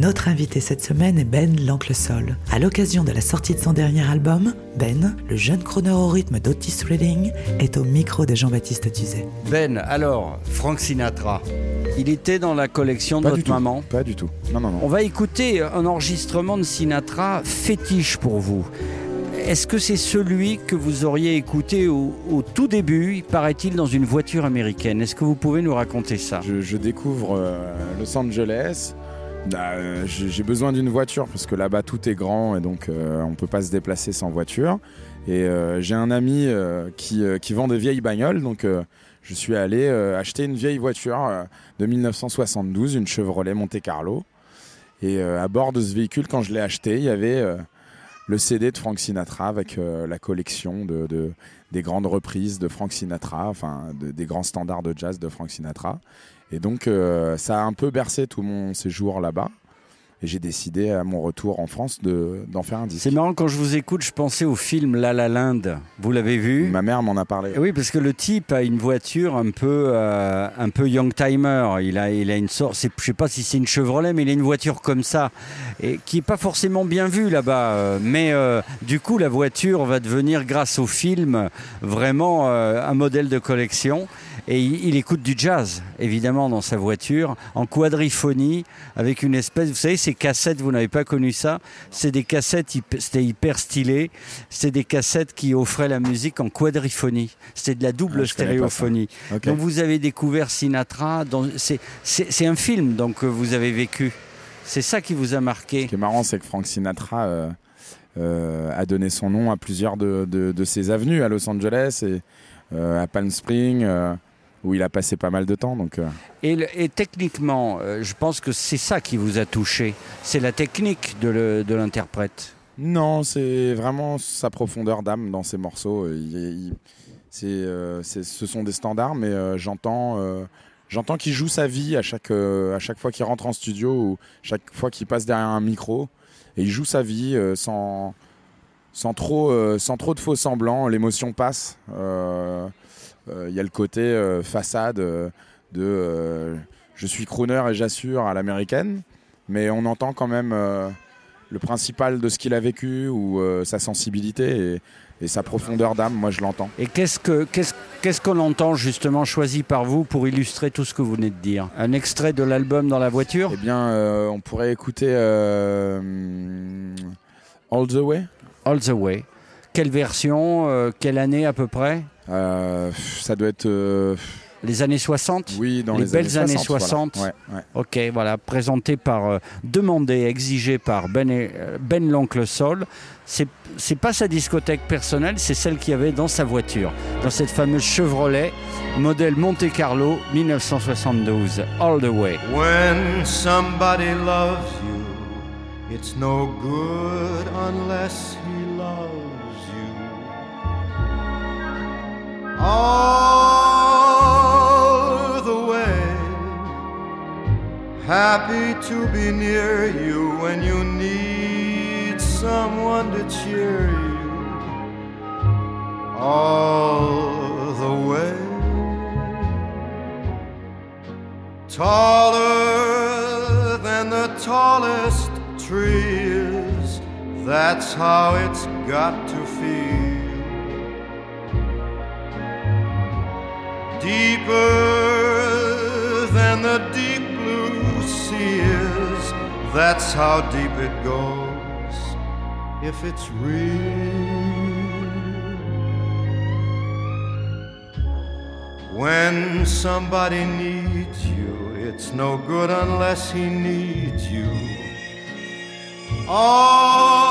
Notre invité cette semaine est Ben l'Oncle Sol. À l'occasion de la sortie de son dernier album, Ben, le jeune crooner au rythme d'Otis Redding, est au micro de Jean-Baptiste Tuzet. Ben, alors, Frank Sinatra. Il était dans la collection de Pas du votre tout. maman? Pas du tout. Non, non, non. On va écouter un enregistrement de Sinatra fétiche pour vous. Est-ce que c'est celui que vous auriez écouté au, au tout début, paraît-il, dans une voiture américaine? Est-ce que vous pouvez nous raconter ça? Je, je découvre euh, Los Angeles. Bah, euh, j'ai besoin d'une voiture parce que là-bas tout est grand et donc euh, on peut pas se déplacer sans voiture. Et euh, j'ai un ami euh, qui, qui vend des vieilles bagnoles, donc je suis allé acheter une vieille voiture de 1972, une Chevrolet Monte Carlo. Et à bord de ce véhicule, quand je l'ai acheté, il y avait le CD de Frank Sinatra avec euh, la collection de, de- des grandes reprises de Frank Sinatra, enfin de- des grands standards de jazz de Frank Sinatra. Et donc euh, ça a un peu bercé tout mon séjour là-bas. Et j'ai décidé à mon retour en France de- d'en faire un disque. C'est marrant, quand je vous écoute, je pensais au film La La Land. Vous l'avez vu? Ma mère m'en a parlé. Oui, parce que le type a une voiture un peu, euh, un peu young timer. Il a, il a une sorte, c'est- je sais pas si c'est une Chevrolet, mais il a une voiture comme ça, et qui est pas forcément bien vue là-bas. euh, Mais euh, du coup, la voiture va devenir, grâce au film, vraiment euh, un modèle de collection. Et il, il écoute du jazz, évidemment, dans sa voiture, en quadriphonie, avec une espèce, vous savez, ces cassettes, vous n'avez pas connu ça, c'est des cassettes, c'était hyper stylé, c'est des cassettes qui offraient la musique en quadriphonie. C'était de la double Ah, stéréophonie. Donc vous avez découvert Sinatra, c'est- un film donc, que vous avez vécu. C'est ça qui vous a marqué. Ce qui est marrant, c'est que Frank Sinatra euh, euh, a donné son nom à plusieurs de, de- de ses avenues à Los Angeles et euh, à Palm Springs, euh, où il a passé pas mal de temps. Donc, euh, Et, le- et techniquement, euh, je pense que c'est ça qui vous a touché. C'est la technique de l'interprète. non, c'est vraiment sa profondeur d'âme dans ses morceaux. Il est- il- c'est, euh, c'est- ce sont des standards, mais j'entends, j'entends qu'il joue sa vie à chaque, à chaque fois qu'il rentre en studio ou chaque fois qu'il passe derrière un micro. Et il joue sa vie sans, sans, trop, sans trop de faux semblants. L'émotion passe. Euh, Il y a le côté euh, façade euh, de je suis crooner et j'assure à l'américaine, mais on entend quand même le principal de ce qu'il a vécu ou sa sensibilité et, et sa profondeur d'âme. Moi, je l'entends. Et qu'est-ce que qu'est-ce qu'est-ce qu'on entend justement choisi par vous pour illustrer tout ce que vous venez de dire? Un extrait de l'album dans la voiture? Eh bien, euh, on pourrait écouter euh, All the Way. All the Way. Quelle version euh, Quelle année à peu près? Ça doit être euh, Les années 60 oui dans Les les, belles années 60. 60. voilà. Ouais, ouais. Ok, voilà, présenté par, euh, demandé, exigé par Ben, et- euh, ben l'oncle Sol. C'est c'est pas sa discothèque personnelle, c'est celle qu'il y avait dans sa voiture, dans cette fameuse Chevrolet, modèle Monte Carlo 1972, All the Way. When somebody loves you, it's no good unless he loves you. All the way, happy to be near you when you need someone to cheer you. All the way taller than the tallest trees. That's how it's got to feel. Deeper than the deep blue sea is. That's how deep it goes if it's real. When somebody needs you, it's no good unless he needs you. All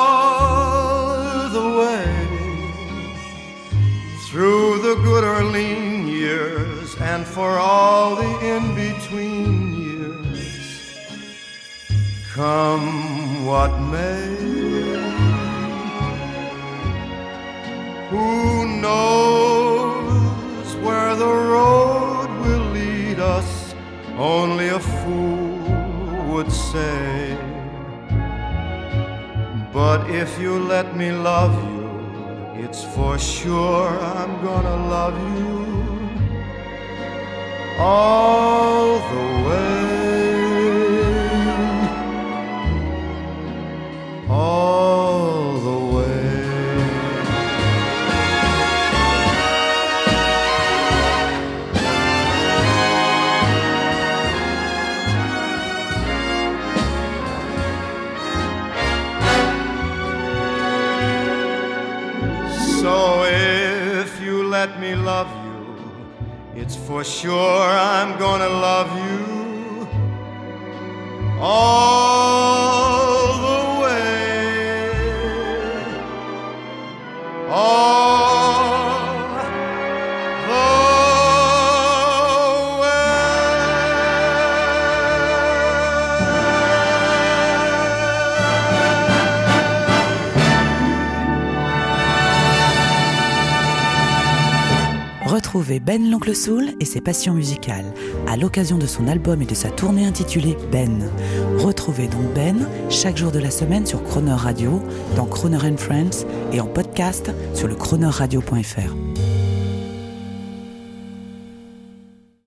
for all the in between years. Come what may. Who knows where the road will lead us? Only a fool would say. But if you let me love you, it's for sure I'm gonna love you all the way. All the way. So if you let me love you, it's for sure I'm gonna love you all Retrouvez Ben l'Oncle Soul et ses passions musicales à l'occasion de son album et de sa tournée intitulée Ben. Retrouvez donc Ben chaque jour de la semaine sur Croner Radio, dans Croner Friends et en podcast sur le cronerradio.fr.